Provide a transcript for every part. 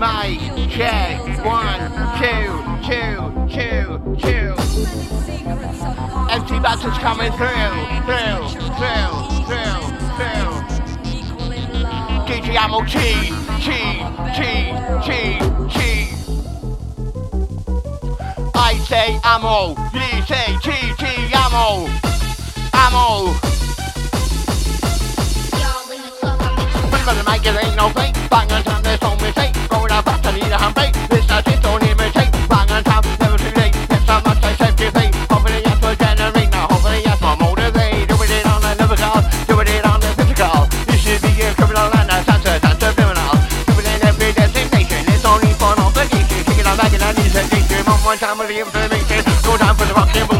Mic check. One, two, two, two, two. Empty buttons coming through, through, through, through, through. DJ Ammo T, T, T, T, T. I say ammo, you say T, T, ammo, ammo. But it ain't no fake. Bang on mistake. Going up fast, I need. This I just don't. Bang on time, never too late. Much I safety fate. Hopefully, yes, we'll generate. Now, hopefully, yes, we'll motivate. Doing it on the lyrical, doing it on the physical. You should be criminal and a criminal. Doing it every destination. It's only for an obligation. Taking a bag and I need a station. One more time with the information. No time for the fucking bullshit. Gotta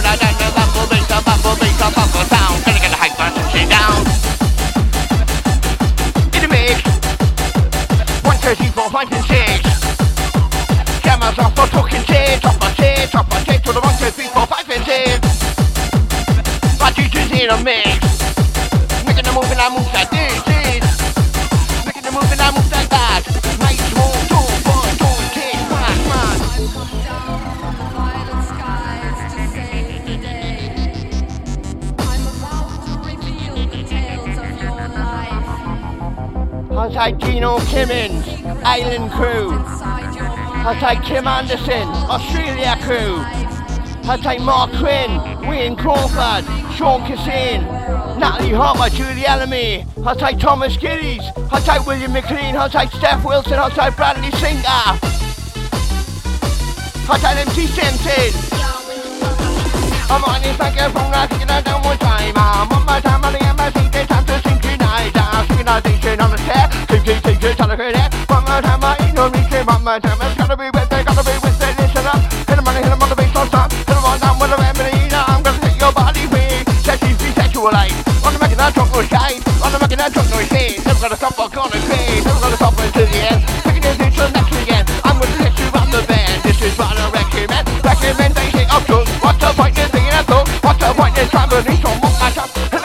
a a a a a. In a a a mix. Making the move and I move like this, Hashtag Gino Kimmins, Island Crew. Hashtag Kim Anderson, Australia Crew. Hashtag Mark Quinn, Wayne Crawford, Sean Cassin, Natalie Harper, Julie Elamy, Hashtag Thomas Gillies, Hashtag William McLean, Hashtag Steph Wilson, Hashtag Bradley Singer, Hashtag MC Simpson. I'm on this back from that, taking it down one time. I'm on my time, I'm on my seat, to. I'm synchronization on the chair, keep, keep, keep, keep, trying to create it. One more time, I ain't no reaching, one more time, it's gotta be with it, gotta be with it, listen up. Hit on the, hit them on the bass, don't stop. Hit them on down with the remedy, now I'm gonna take your body with. Sexy, be sexualized. On the of that trunk, no shine. On the of that trunk, no shade. Never gonna stop, I'm gonna craze. Never gonna stop until the end. Taking this into the next again. I'm gonna let you run the band. This is what I recommend. Recommendation of truth. What's the point in being a fool? What's the point in traveling from one match up?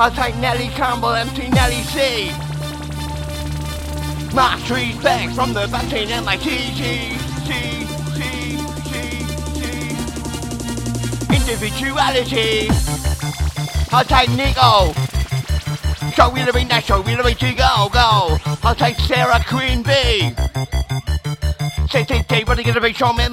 I'll take Nelly Campbell, MC Nelly C. Trees back from the vaccine C, C, C, C, C. Individuality. I'll take Nico. Me the ring, that show the ring to go, go. I'll take Sarah Queen B. Say, say, what are you gonna be showing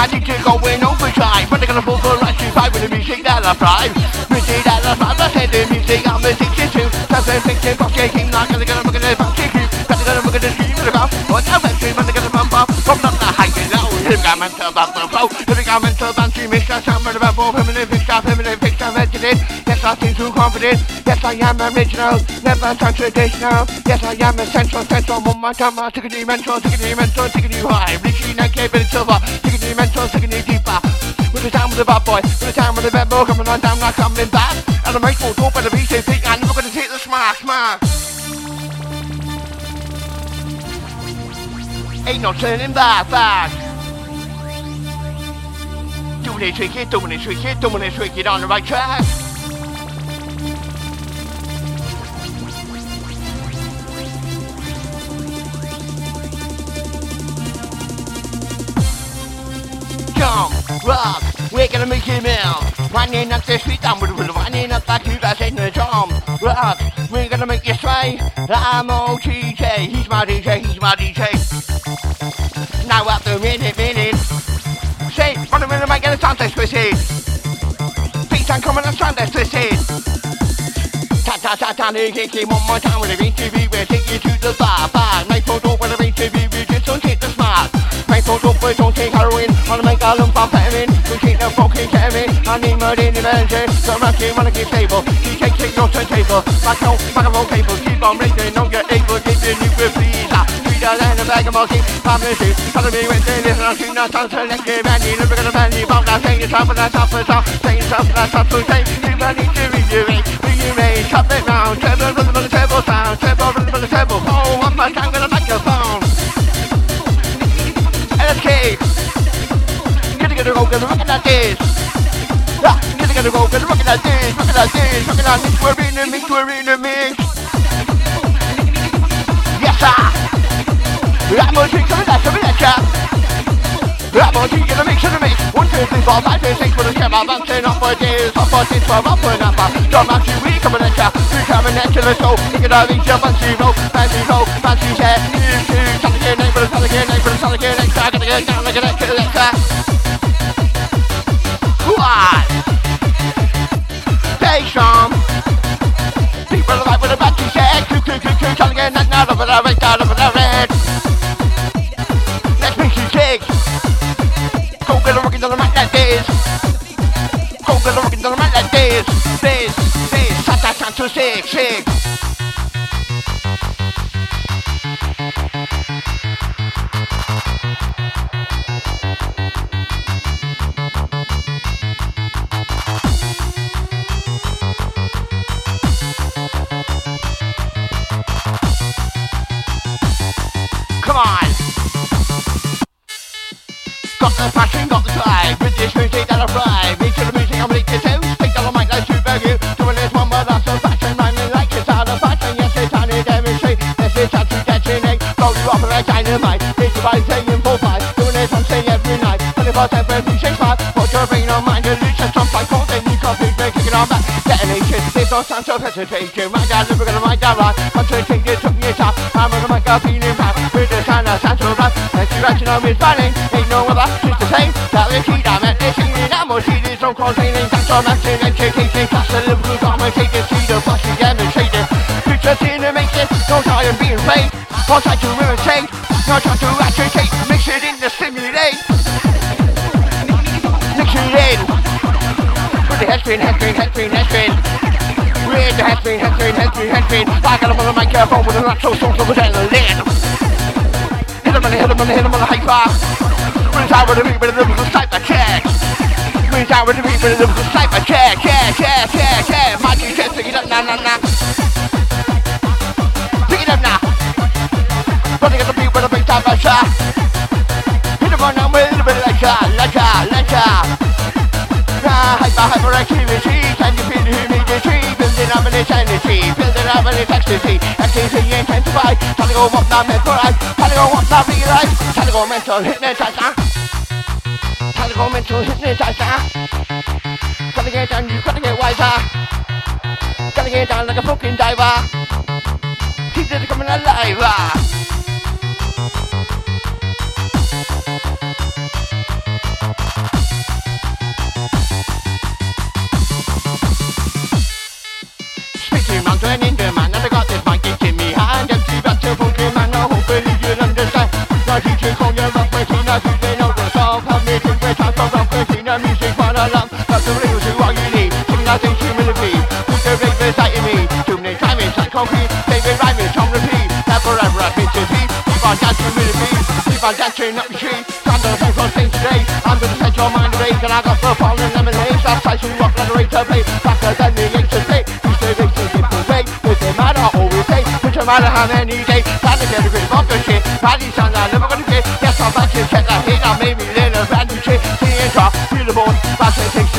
My DJ going overdrive. When they're gonna vocal like you five with the music that I thrive. Music that I thrive. I said the music I'm a 62. That's a 60 bucks shaking like they're gonna look at this bump shaking. Better gonna look at this scream in the mouth. What now that scream when they're gonna bump up. From not the high and low. Him got mental about the flow. Him got mental about the mix. That's how I'm about more feminine fix up, feminine fix up, veteran. Yes, I seem too confident. Yes, I am original. Never sound. Yes, I am essential. Central. Take. Take a dimension. Take a new high. Reaching that silver. Take a dimension. Take a new deeper. With the time with the bad boy. With the time with the bad boy. Coming on down. Not coming back. And make more talk by the BCP. Look at the hit the smash. Smash. Ain't no turning back. Back. Doing it tricky, doing it tricky, doing it on the right track. Come, rock, we're gonna make him out. Running up the street, I'm with the running up that two guys in the drum. Rock, we're gonna make you sway. I'm OTJ, he's my DJ, he's my DJ. Now up the minute, minute. Say, run a minute, make it a sound twisted. Beats and coming and sound twisted. Ta ta ta ta, they kick it one more time with a VTV, we'll take you to the bar, bar. Make photo with a VTV, we just don't take the smart. Make photo, we don't take heroin, wanna make a lump of vitamin. We keep the fucking ketamine, I need murder in. So I'm keep wanna keep stable, keep take, take your turntable. Back on, back on, cable, keep on making, don't get able, keep your new please. Sweeter than a bag of the shoe. Follow me when they listen, seeing that sound selective. And you look at the man, you pop that thing, you top of that top of top. Say yourself, that's up to say, you need to. You may chop it round, treble, rhythm treble sound, treble. A look at this. Yeah, gonna get a go, gonna look at this, look at this, look at this. We're in the mix, we're in the mix. Yes, sir. I'm gonna take some that, some of that, chap. I'm gonna take the mix the mix. One, two, three, four, five, six, six, for the camera. Bouncing up for days, up for six, twelve, up and up. Drum up, we coming at ya. We coming at you, let's go. Pick it up, each up, fancy roll, fancy roll, fancy set. You, two, try to get name for the try to get name gotta get down, look at that, kill that, chap. Shake, shake. No time to hesitation My dad, we're gonna write that right Concentrate, it took me a I'm gonna make a feeling back With the sound of sound to rap And direction his running Ain't no other just the same That we keep that man This an ammo See this no containing That's all that's in Education Class the Liverpool Commentator See the fucking demonstrated Future animation Don't try and be afraid Don't try to imitate Don't try to agitate Mix it in the stimulate Mix it in With the head spin, head spin with the head spin, head spin, head spin, head spin Like I'm on the microphone with a natural source of adrenaline Hit him on the, hit him on the, hit him on the high five. Brings out with the beat, with the lyrical sniper check Brings out with the beat, with the lyrical sniper check Check, check, check, check Magic chest, pick it up now, now, now Pick it up now Running at the beat with a big time pressure. Hit them on now with a little bit of leisure, leisure, leisure. Ah, hyper, hyperactivity, can you feel building up in its ecstasy. Ecstasy intensify, trying to go up now, mesmerize, trying to go up now, realize, trying to go mental hypnotizer. Trying to go mental hypnotizer. Gotta get down, you gotta get wiser. Gotta get down like a fucking diver. Keep it coming alive. ah. In humility. Put the rave beside me. Too many times it's like concrete. Rhyme is on repeat. That forever I've been to see. Keep on dancing with me. Keep on dancing up the street. To central thing today. I'm gonna set your mind and I got the falling lemonade. That's how you rock like a razor blade. Faster than the ancient day. You say they people wait. Doesn't matter, always say. Doesn't matter how many days. Time to get a grip of the shit. Body sound I'm never gonna get. Yes, I'm back to check that hit. I made me a brand new shit. See drop, feel the it takes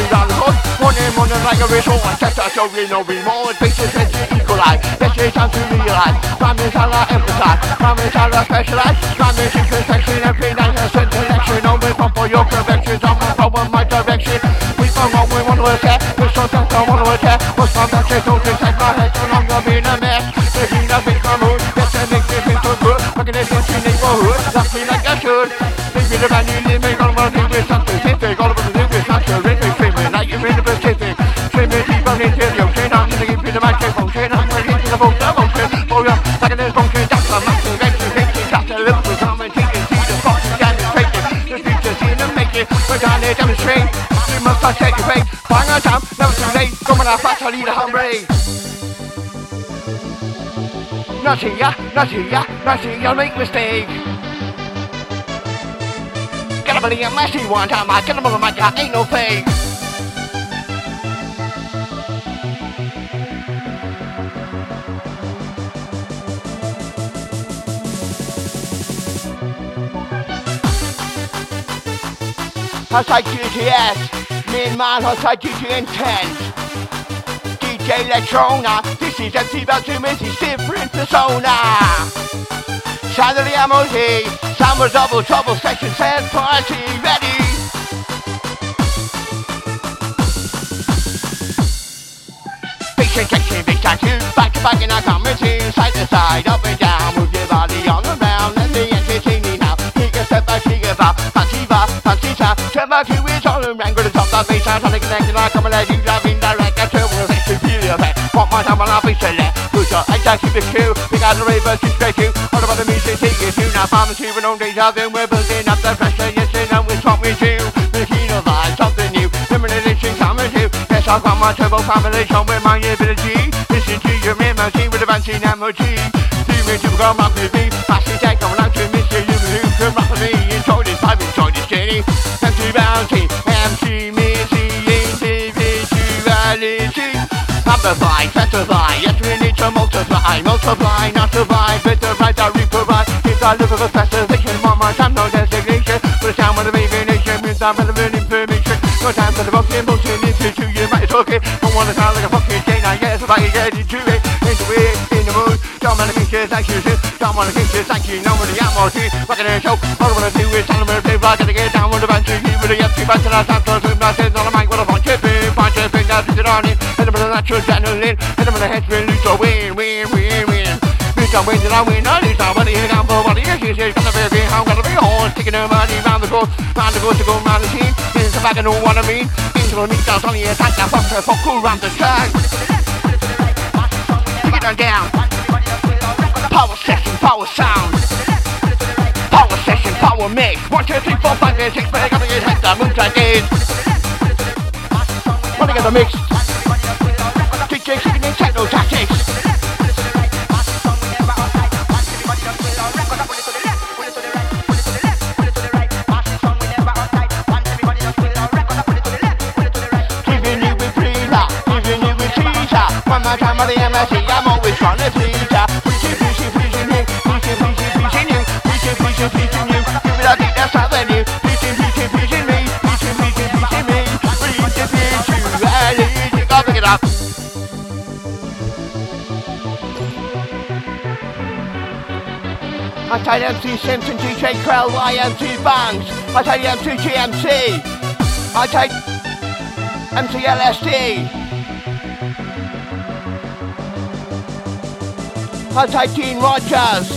like a whistle. I set that show, you know, remorse. Bases and you equalize. Let's say time to realize. Rhyme is how I emphasize. Rhyme is how I specialize. Is in perfection. Every night has a selection. Always one for your perfections. I'm a problem, my direction. We found what we want to attack. We're so tough, I want to attack. What's my message? Don't take my head. So long, I've been a mess. Making a big mood. Yes, I make me feel so good. Fucking it into neighborhood. Love me like I should. Baby, the man you live, make all Must take your face. Bang our time. Never too late. On, I fast. I need a hungry. Not ya, not ya, not see ya make mistake. Gotta believe I'm messy one time. I get them on my God, ain't no fake. Hashtag GTS, me and man, hashtag GT Intense. DJ Electrona, this is MC Baltimity's different persona. Sound of the MOT, Summer Double Trouble Section 10 Party Ready. Big shake, big you back to back in our comedy, side to side, up and down, move your body on the round, let me entertain you now. Take a step back, take a bow, fancy va, fancy cha, turn back to it all around, go to top that bass, trying to connect it like I'm a lady, driving direct, I turn with a superior back. Walk my time while I be eyes down, keep it cool, pick out the ravers, just straight to, all about the music, take it to, now pharmacy, with no out, then we're building up the pressure, yes, and I'm with what we do, making a vibe, something new, limitation coming to, yes, I've got my turbo combination with my ability, listen to your memory with a fancy MOT, see to go rock with me, the out to miss you, amplify, testify, yes we need to multiply, multiply, not survive, with the right that we provide, it's our live of a specification, one more time, no designation, with the sound of the baby nation, with the relevant information, no time for the fucking bullshit, into you, you might talk it, don't wanna sound like a fucking chain, I guess if I can get into it, into it, in the mood, don't wanna think it's like you should, don't wanna think it's like you know what the MOT, rockin' a show, all I wanna do is tell them to play, I gotta get down with the band, to you with the empty band, and I start to swim, I said, on the mic, what a a natural adrenaline, hit them with a head spin, lose a win, win, win, win. Bitch, I win, did I win? I lose, I win, here, I'm for it is, she says, gonna be a big, I'm gonna be a horse, taking her money round the course, round the course to go round the scene, this is the back, I know what I mean, into the meat, down on the attack, I fuck her, fuck cool round the track. Take it on down. Power session, power sound. Power session, power mix. One, two, three, four, five, six, seven, eight, nine, ten, eleven, moves like this. Running at the mix. DJ kicking in techno tactics. I tell MC Simpson, DJ Krell, YMC Banks. I tell MC GMC. I take MC LSD. I take Dean Rogers.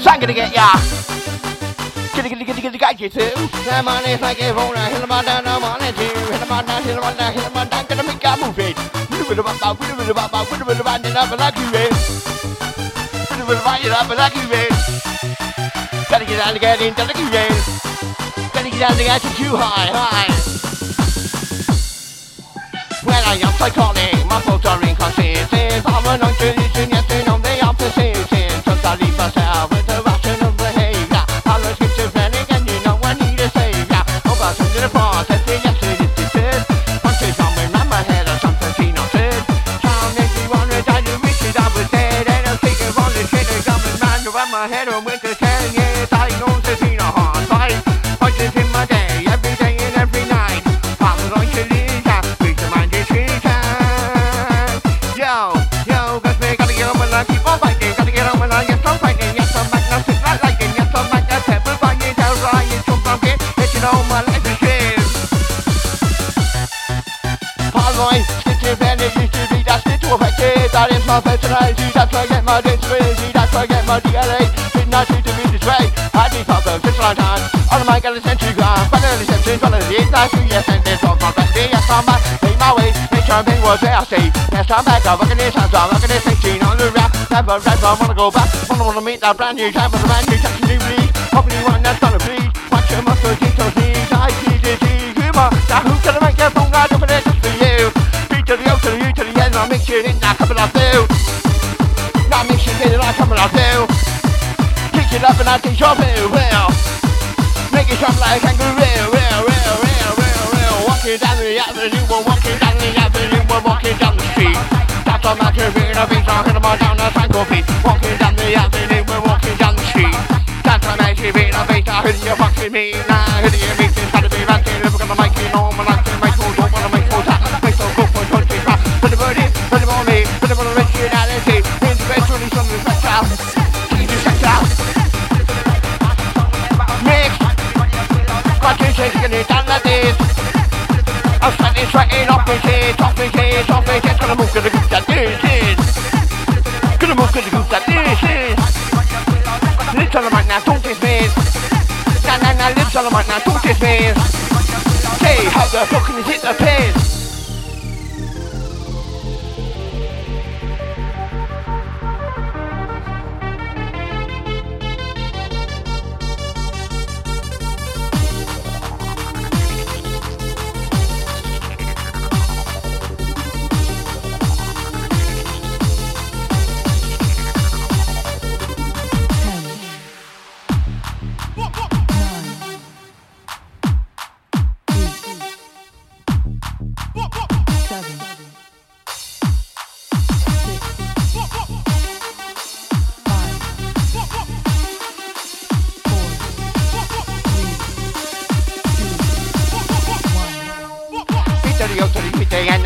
Sang gonna get ya. Giddy giddy giddy giddy got you too. That money is like a phone. Hit him on down, I'm on it too. Hit him on down, hit him on down, hit him on down. Gonna make a move it. With a bop, with a bit of bop, with a bit of bop, and I'm like you, man. A of bop, and I'm like you, man. Gotta get out of get in, gotta get in. Gotta get out of get too high, high. When I am psychotic, I my DNA. Did not need to be this way. I need problem, just long time. On my got a century ground, finally century, finally, last two years, and this on my back, yes, I'm back, make my way, make sure I'm being was there, I see. Yes, I'm back, I'm working this, I'm working this, 16 on the rap, never, never wanna go back, wanna, wanna meet that brand new time, with a brand new touch, new league, hopefully one that's gonna bleed, watch your muscles, get those knees, I see the G, humor, now who's gonna make your phone open it? Just for you, B to the O to the U to the N, make sure it not coming you, now make sure it not coming off you, I think you're very well, make it jump like a real, real, real, real, real, real, walking down the avenue, we're walking down the avenue, we're walking down the street. That's on my career, I've been talking about down the beat. Walking down the avenue, we're walking down the street. That's on my career, I've been talking you fucking me. Now, I'm sweating, off my shit, off my shit, off my shit. Gonna move, gonna move that this is. Gonna move, gonna move that this is. Lips on the mic now, don't dismiss. Nah, nah, nah, lips on the mic now, don't dismiss. Say, how the fuck can you hit the piss?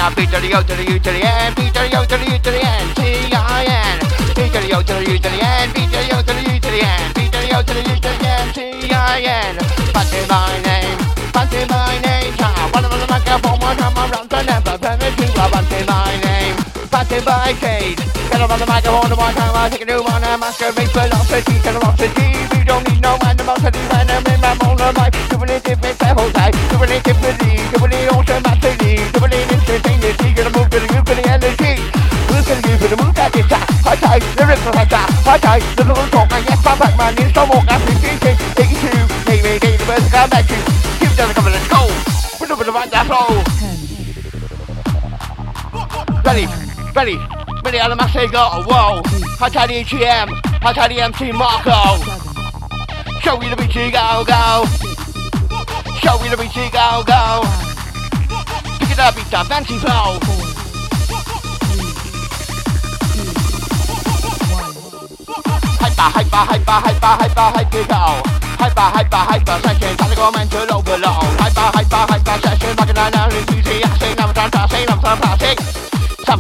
U to the N, to the U to the N, B to the to the U to the N. B to the O to the U to the N, B to the to the U to the N, B to the to the U to the N, T-I-N. Fancy my name, fancy my name. One of the microphone, one time around to never permit you. I fancy my name, fancy my cage. Get up on the microphone, one time I take a new one, I masquerade generosity. We don't need no animosity when I'm in my own life. Doing it different, the whole time. Doing it ready, ready out of my say go, whoa. High tide EGM, high tide MC Marco. Show me the BT, go, go. Show me the BT, go, go. Pick it up, beat that fancy flow. Hyper, hyper, hyper, hyper, hyper, hyper, go. Hyper, hyper, hyper, session, gotta go mental overload. Hyper, hyper, hyper, session, back in the night, easy, I say, I never done,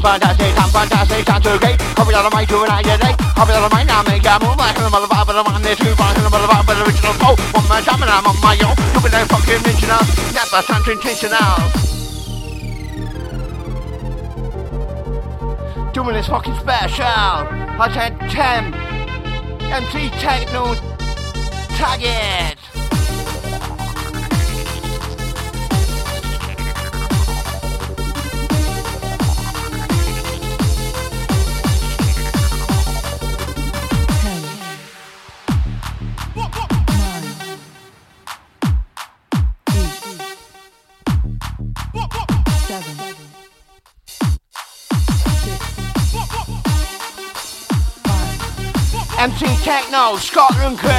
fantastic, I'm fantastic, time to gate. Copy out of my two and I get eight. Copy out of my now, make a move. I can mother vibe, but I'm on this two five, and I'm mother vibe, but original flow. One man time and I'm on my own. Stupid and fucking intentional. Never sounds intentional. Doing this fucking special. I said 10. MC Techno Target. Techno, Scotland crew.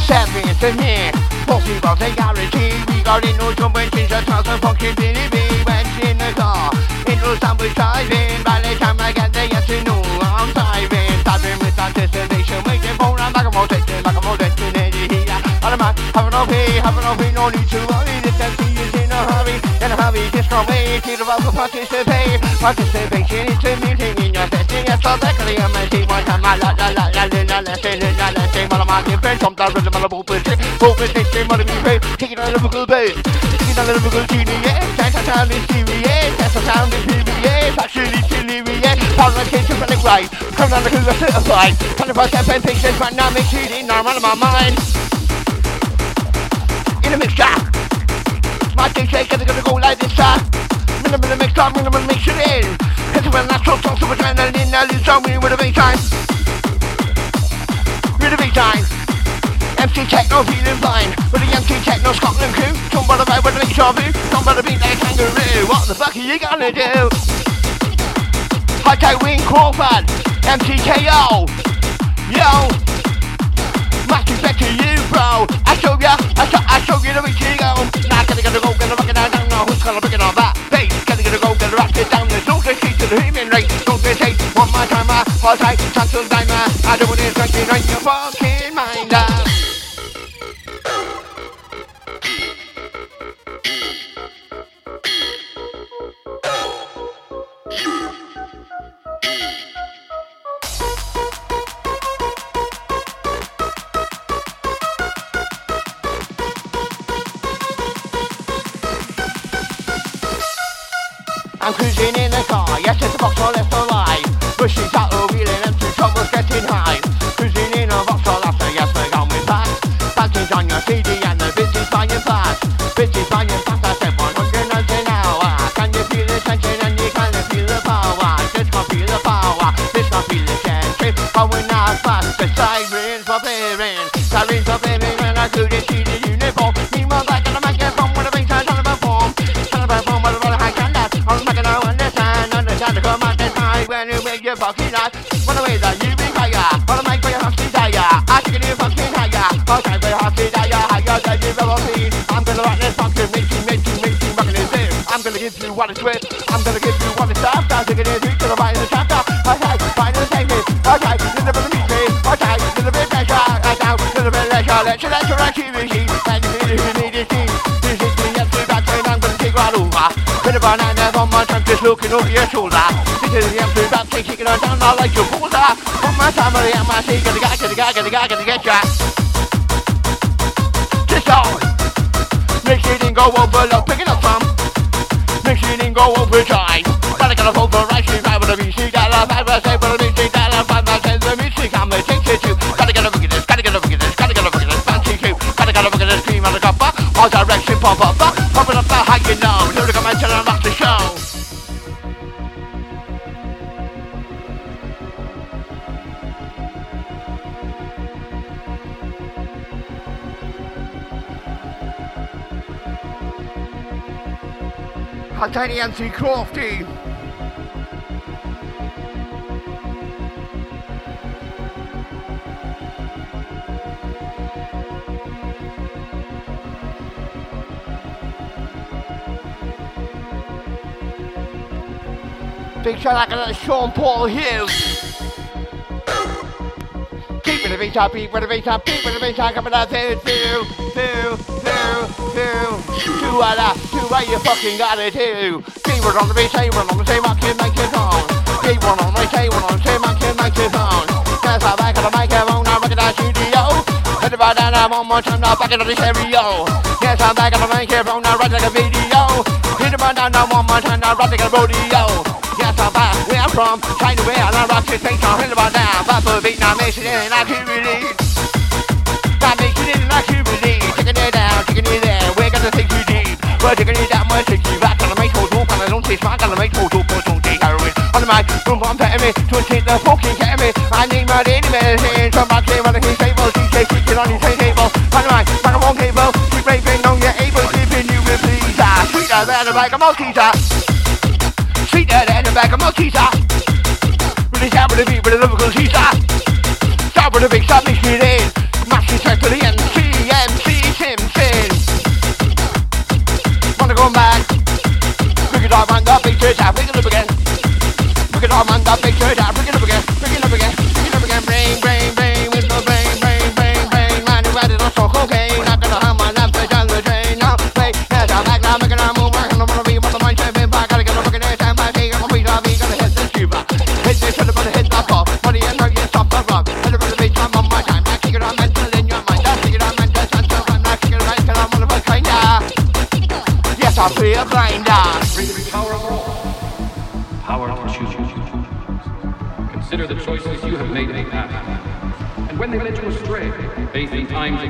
Seven to me, to guarantee. We got in no jump when she's a thousand funky Billy B. Went in the car, into some driving. By the time I get there, yes, you know I'm driving. Driving with anticipation, waiting for a back of more destination, back of more destination. All the man, having no pay, having no pay, no need to worry. Hurry, in a hurry, just from way to the vocal participate. Participation into meeting in your session, yes, so that I'm a team, one time, la la la la la la la say, la la say, while I'm on the fence, I'm down with the mother bullshit, bullshit, say, mother be paid, taking a little good bait, taking a little good genie, yeah, that's a sound TV, yeah, that's a sound really silly, yeah, power attention from the right, come down the good, certified, 100% pen pictures, but now make cheating, normal in my mind in a mixture. My DJ gonna gonna go like this, uh. Mixture, minimal mix it I'm gonna make it in. It's a natural song, super adrenaline, now lose on me with a big time. With a big time. MC Techno feeling fine With the MC Techno Scotland crew Come by the road with a mix of you Come by the beat like kangaroo What the fuck are you gonna do? Highlight Wing Crawford MTKO Yo much respect to you, bro. I show ya, I show, I show you the way to go. Now gotta gotta go, gotta rock it down, don't know who's gonna break it on that bass. Gotta gotta go, gotta rock it down. There's no good to the human race. Don't get hate, one more time, I hold tight, die, man. I don't want it right in your fucking mind, uh. I'm cruising in the car, yes, it's a Vauxhall left or right. Bushes out of wheeling and two trouble's getting high. Cruising in a Vauxhall after, yes, we're going fast. Panties on your CD and the business buying fast. Business buying fast, I said 100 knots an hour. Can you feel the tension and you can feel the power? Just can't feel the power, just can't feel the tension. Going out fast, the sirens are blaring. Sirens are blaring when I couldn't see you your fucking ass. One way that you be higher, the mic for your heart's desire. I can you fucking higher, all time for your desire. Higher than you've ever been. I'm gonna rock this funky, make you, make you, make you rockin' this in. I'm gonna give you what it's worth. I'm gonna give you what it's after. Taking it to the right of the chapter. Okay, find the same it. Okay, little bit of meat me. Okay, little bit of pressure. I down, little bit of leisure. Let's let your activity. And you need Of banana on my trunk, just looking over your shoulder. This is the empty back, take kicking on down, I like your boulder. On my time, I am my see, gonna get, gonna get, gonna get, gonna get ya. Just on. Make sure you didn't go over, look, pick it up from. Make sure you didn't go over time. Gotta get a vote for right, she's right with a VC, dollar, five, five, with a VC, dollar, five, five, ten, the music, I'm gonna take you. Gotta get a look at this, gotta get a look at this, gotta get a look at this, fancy too. Gotta get a look at this, cream on the copper, all direction, pump up, up, pumping up the high, you know. Look at my channel, rock show. Tiny MC Crofty. Shout out to Sean Paul Hughes. Keep with the beat top beat, with the beat top beat, with the beat top coming out two, two, two, two, two, two, what up, two, what you fucking gotta do? Keyword on the beat, say one on the same, I can make it on. Keyword on the say one on the same, I can make it on. Cause I'm back on the microphone, I'm in the studio. Hit it right down, one more time, now back in the stereo. Yes, I'm back on the microphone, now right like a video. Hit it right down, one more time, now right like a rodeo. From, China where I rock the things hit about now. But for Vietnamese and I can really. That makes it in like you really. Taking it down, taking it there, we're gonna take you deep. We're taking it down, we're taking you back. Gonna make total, gonna don't say smart, gonna make total, but don't take heroin. On the mic, boom, boom, petting me, to take the fucking get. I need my daily medicine, from my clear on the table, DJ kicking on his table. On the mic, back on one cable, keep raving on your able, keeping you with please. Ah, sweeter than a bag of Malteser. Sweeter than a bag of Malteser. With the lyrical teaser. Shout with the big stop, ah. mix it in. Mash it to the end. CMC Simpson. Wanna go back? Pick it up and up, big church pick it up again. Pick it up and up, big church ah.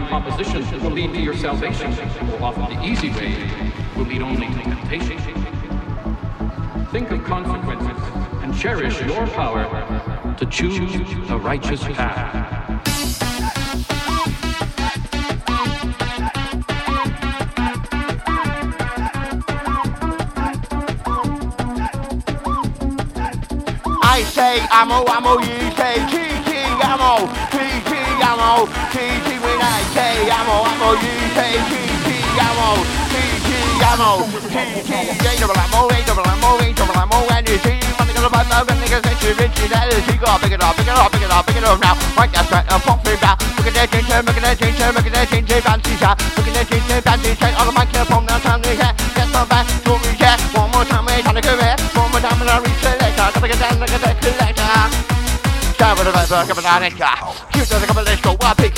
Opposition will lead to your salvation, or often the easy way will lead only to temptation. Think of consequences and cherish your power to choose the righteous path. I say ammo, ammo, you say TT ammo, TT ammo, TT I say ammo, ammo, you say TT ammo, TT ammo, TT, A double ammo, A double ammo, A double ammo, and you see, money gonna buy my gun, niggas, that you rich, that is, you go, pick it up, pick it up, pick it up, pick it up now, right that's right, now, pop me back, look at that ginger, look at that ginger, look at that ginger, fancy shot, look at that ginger, fancy shot, all of my kill from now, time to get, get some back, to me, yeah, one more time, we're trying to go back, one more time, and I reach leg, gotta get down, look at that selector. Cover the river, cover the anchor. Keep to the couple let's go, I pick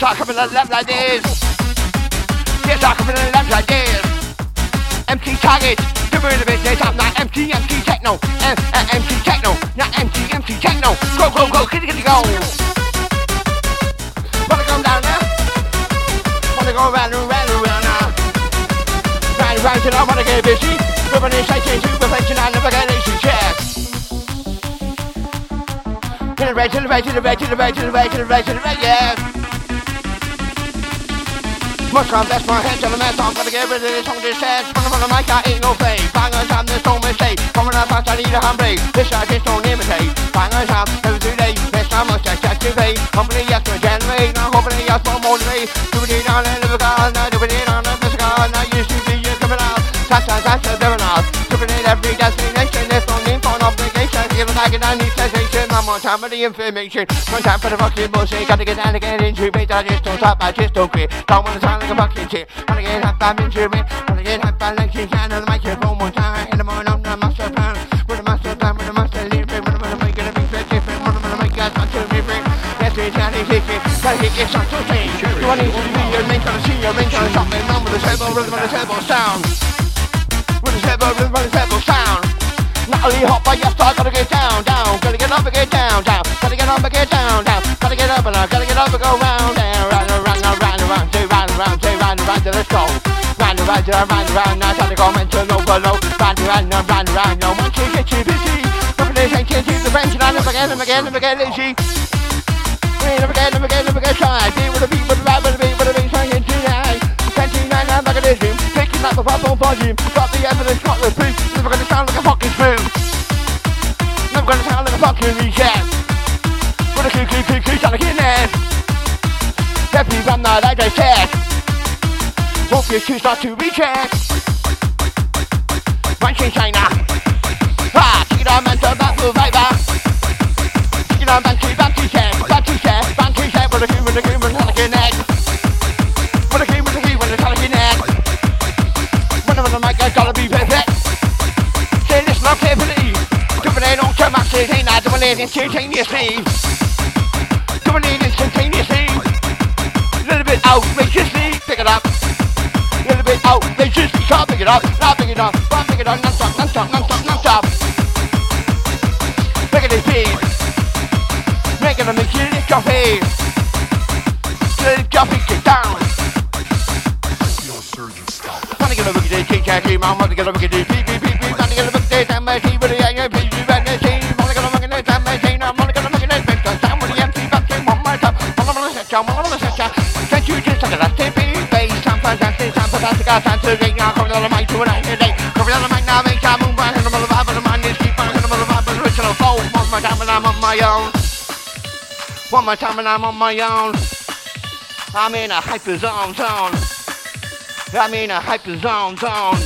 yes, I come in the left like this. Yes, I come in the left like this. empty target. The rhythm is this up, not empty, empty techno. M- uh, empty techno, not empty, empty techno. Go, go, go, kitty, kitty, go. Wanna come down now? Wanna go round and round and round now? Round and round till I wanna get busy. Ribbon is shaking, superflexion, I never get easy check. To the right, to the right, to the right, to the right, to the right, to the right, to the right, yeah. Much I'm my hands on the mat, I'm gonna get rid of this song, this sad. Spun on the mic, I ain't no fake. Bangers, I'm this song mistake. Coming up fast, I need a handbrake. This I just don't imitate. Bangers, I'm every two days. Next time I check, check to pay. Company, yes, for generate. Now, company, yes, for motivate. Doing it on a liver card, now do it on a physical. Now, you see, you're coming out. That's, that's, that's, they're enough. Doing it every destination it back and I need sensation. I'm on time for the information. One time for the fucking bullshit. Gotta get down to get into it. I just don't stop, I just don't quit. Don't wanna sound like a fucking shit. Wanna get hot, I'm into it. Wanna get hot, I'm like she's on the microphone one time. In the morning, I'm the master plan. With the master plan, with the master lead. With the master make it a big fat different. With the make us not to be free. That's it, that's it, kick it. Gotta kick it, start to change. You want to be your main, gotta see your main, gotta stop it. Number the table, rhythm of the table sound. But you start gonna get down, down. Gotta get up and get down, down. Gotta get up and get down, down. Gotta get up and down. Gotta get up and go round and round and round and round and round. Say round and round, say round and round till it's cold. Round and round till round and round. Now time to go mental overload. Round and round and round and round. No one can get you busy. Companies ain't can't use the bench and I never get, never get, never get lazy. Never get, never get, never get tired. Deal with the beat, with the rap, with the beat, with the beat, singing tonight. Twenty nine, I'm in a dizzy. Taking up the pop on volume. Got the evidence, got the proof. Never gonna sound like a fucking fool. Never gonna sound like a fucking reset. With a cuckoo, cuckoo, sound like in there. Happy from the like I said. Hope your shoes start to recheck. One change China. Ah, kick it on, man, turn back, move right back. Kick it on, man, two, back, two, set, back, two, set, back, two, set, with a cream, with a cream, it instantaneously. Doing it instantaneously. Little bit outrageously, pick it up. Little bit outrageously, can't pick it up, not pick it up, can't pick it up, non-stop, non-stop, non-stop, non-stop. Look at this beat. Making them your feet. Lift your feet, get down. Wanna get a look at this, kick, kick, kick, man, wanna get a look at beep, I'm fantastic, I'm now coming on the mic to an end today, coming on the mic now, make ya move back, and I'm the vibe, and the man is keep on, and I'm on the vibe, and the original flow, one more time, and I'm on my own, one more time, and I'm on my own, I'm in a hyper zone, zone. I'm in a hyper zone, zone.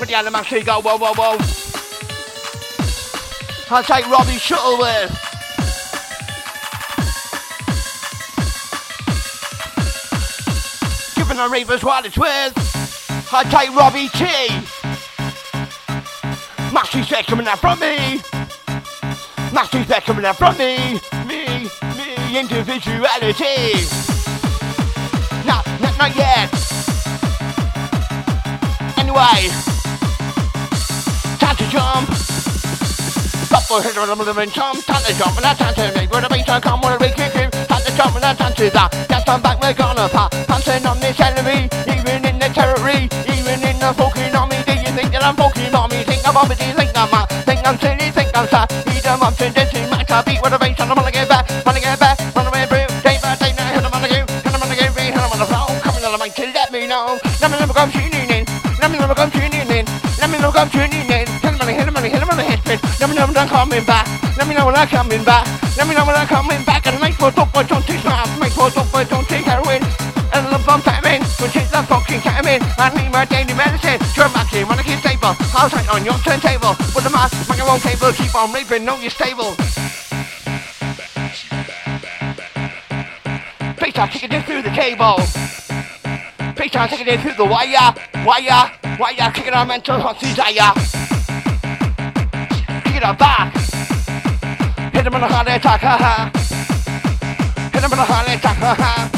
With the other say go, whoa, whoa, whoa. I'll take Robbie Shuttleworth. Giving the ravers what it's worth. I'll take Robbie T. Maxi said coming out from me. Maxi said coming out from me. Me, me, individuality. No, not, not yet. Anyway, time to jump. Couple hit on the jump, time to jump and that's time to make. Where the bass come, where the big to jump and to that. That's back, we're gonna pop. Pouncing on this enemy, even in the territory, even in the fucking army. Do you think that I'm fucking mommy? Think I'm you think I'm mad? Think I'm silly, think I'm sad. Beat them up to dancing, match a beat with the bass, I'm gonna get back, wanna get back, wanna be through. Day by day, now, hit 'em on the go, hit 'em on the go, hit 'em on the flow. Coming on the mic to let me know. Let me never come tuning in. Let me never come tuning in. Let me never come tuning in. Hit 'em on the hit 'em on the hit 'em on the hit spin. Let me know when I'm coming back. Let me know when I'm coming back. Let me know when I'm coming back. Ketamine. I need my daily medicine. Back in I keep stable. I'll take on your turntable. With the mask, make your own table. Keep on raping, know you're stable. Off, kicking it in through the cable. Off, kicking it in through the wire. Wire, wire, kicking our mental hot desire. Kick it up back. Hit him on a heart attack, ha ha. Hit him on a heart attack, ha ha.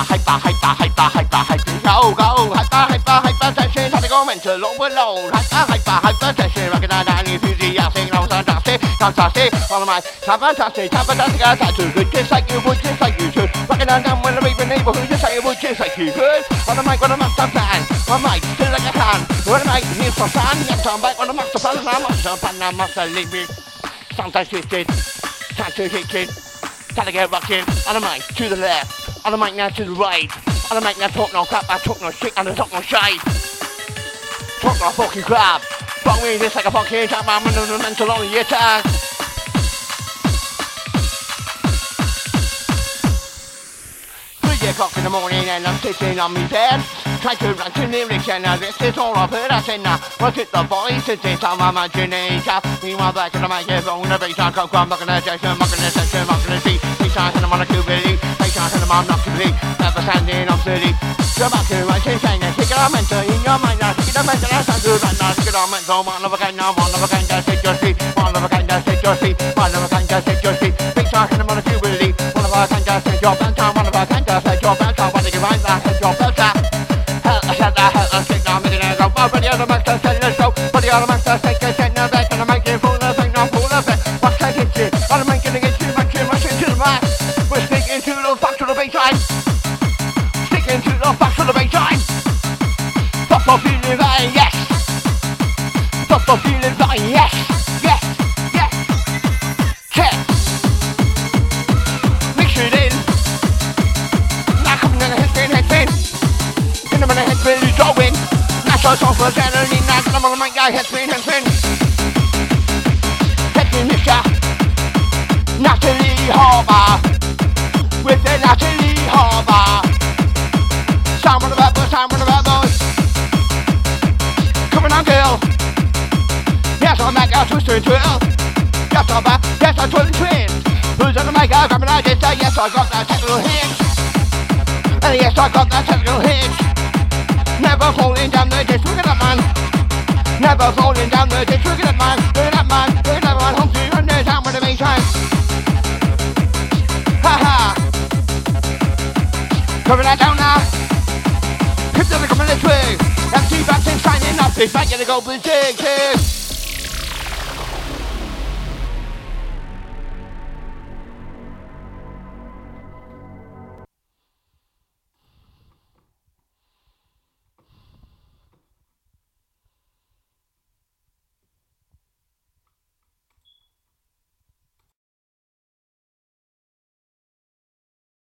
Hyper, hyper, hyper, hyper, hyper, hyper, go, go. Hyper, hyper, hyper, tension, time to go mental overload. Hyper, hyper, hyper, tension, rocking on down, enthusiastic, no fantastic, fantastic. All of my, time fantastic, time fantastic, I thought too good, just like you would, just like you should. On down when the raving neighborhood, just like you would, just like you could. On the mic, on the master plan, on the mic, still like a can. On the mic, needs for fun, yes, I'm back on the master plan, and I'm master plan, I'm master leave me. Sometimes twisted, time to hit it. Time to get rocking. On the mic, to the left. On the mic now to the right. On the mic now talk no crap, I talk no shit, and I talk no shite. Talk no fucking crap. Fuck me this like a fucking man, I'm on the mental on the attack. Three o'clock in the morning and I'm sitting on my bed Trying to run to lyrics and now this is all I've heard I said now Look at the voices, it's all my imagination Meanwhile back in the microphone, the bass on come, I'm gonna session, I'm gonna session, I'm gonna see Bass on and I'm on a on and I'm not complete. Never standing city Go back to my chin saying and kick it on mental. In your mind now Kick it on mental, that's not good right now Kick it on mental, one of a kind now, one of a kind, just take your seat One of a kind, just take your seat One of a kind, just take your seat Bass on and I'm on a cubity One of a kind, just take your belt down One of a kind, just take your belt down One of a kind, just take your belt down Hell, I said that, hell, I said that, I'm in there, go But the other master said, let's go. But the other master said, get set, now My guy, spin, head spin. Head spin, Natalie Harbour. With the Natalie Harbour. Sound one of our boys, sound one of our boys. Coming on, girl. Yes, I'm back out, twister and twirl. Yes, I'm back, yes, I'm twirling twins. Who's on the mic? I'm out, yes, I got that technical hit. And yes, I got that technical hit. Never falling down the ditch, look at that man. Never falling down the ditch, look at that man. Look at that man, look at that. Home to and there's down with the main time. Ha ha. Coming out down now. Keep the coming this way. MC Backson signing up, if I get to go berserk.